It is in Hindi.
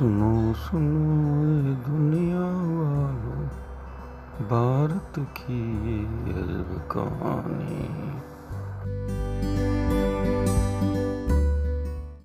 सुनो सुनो ये दुनिया वालों भारत की ये अजब कहानी।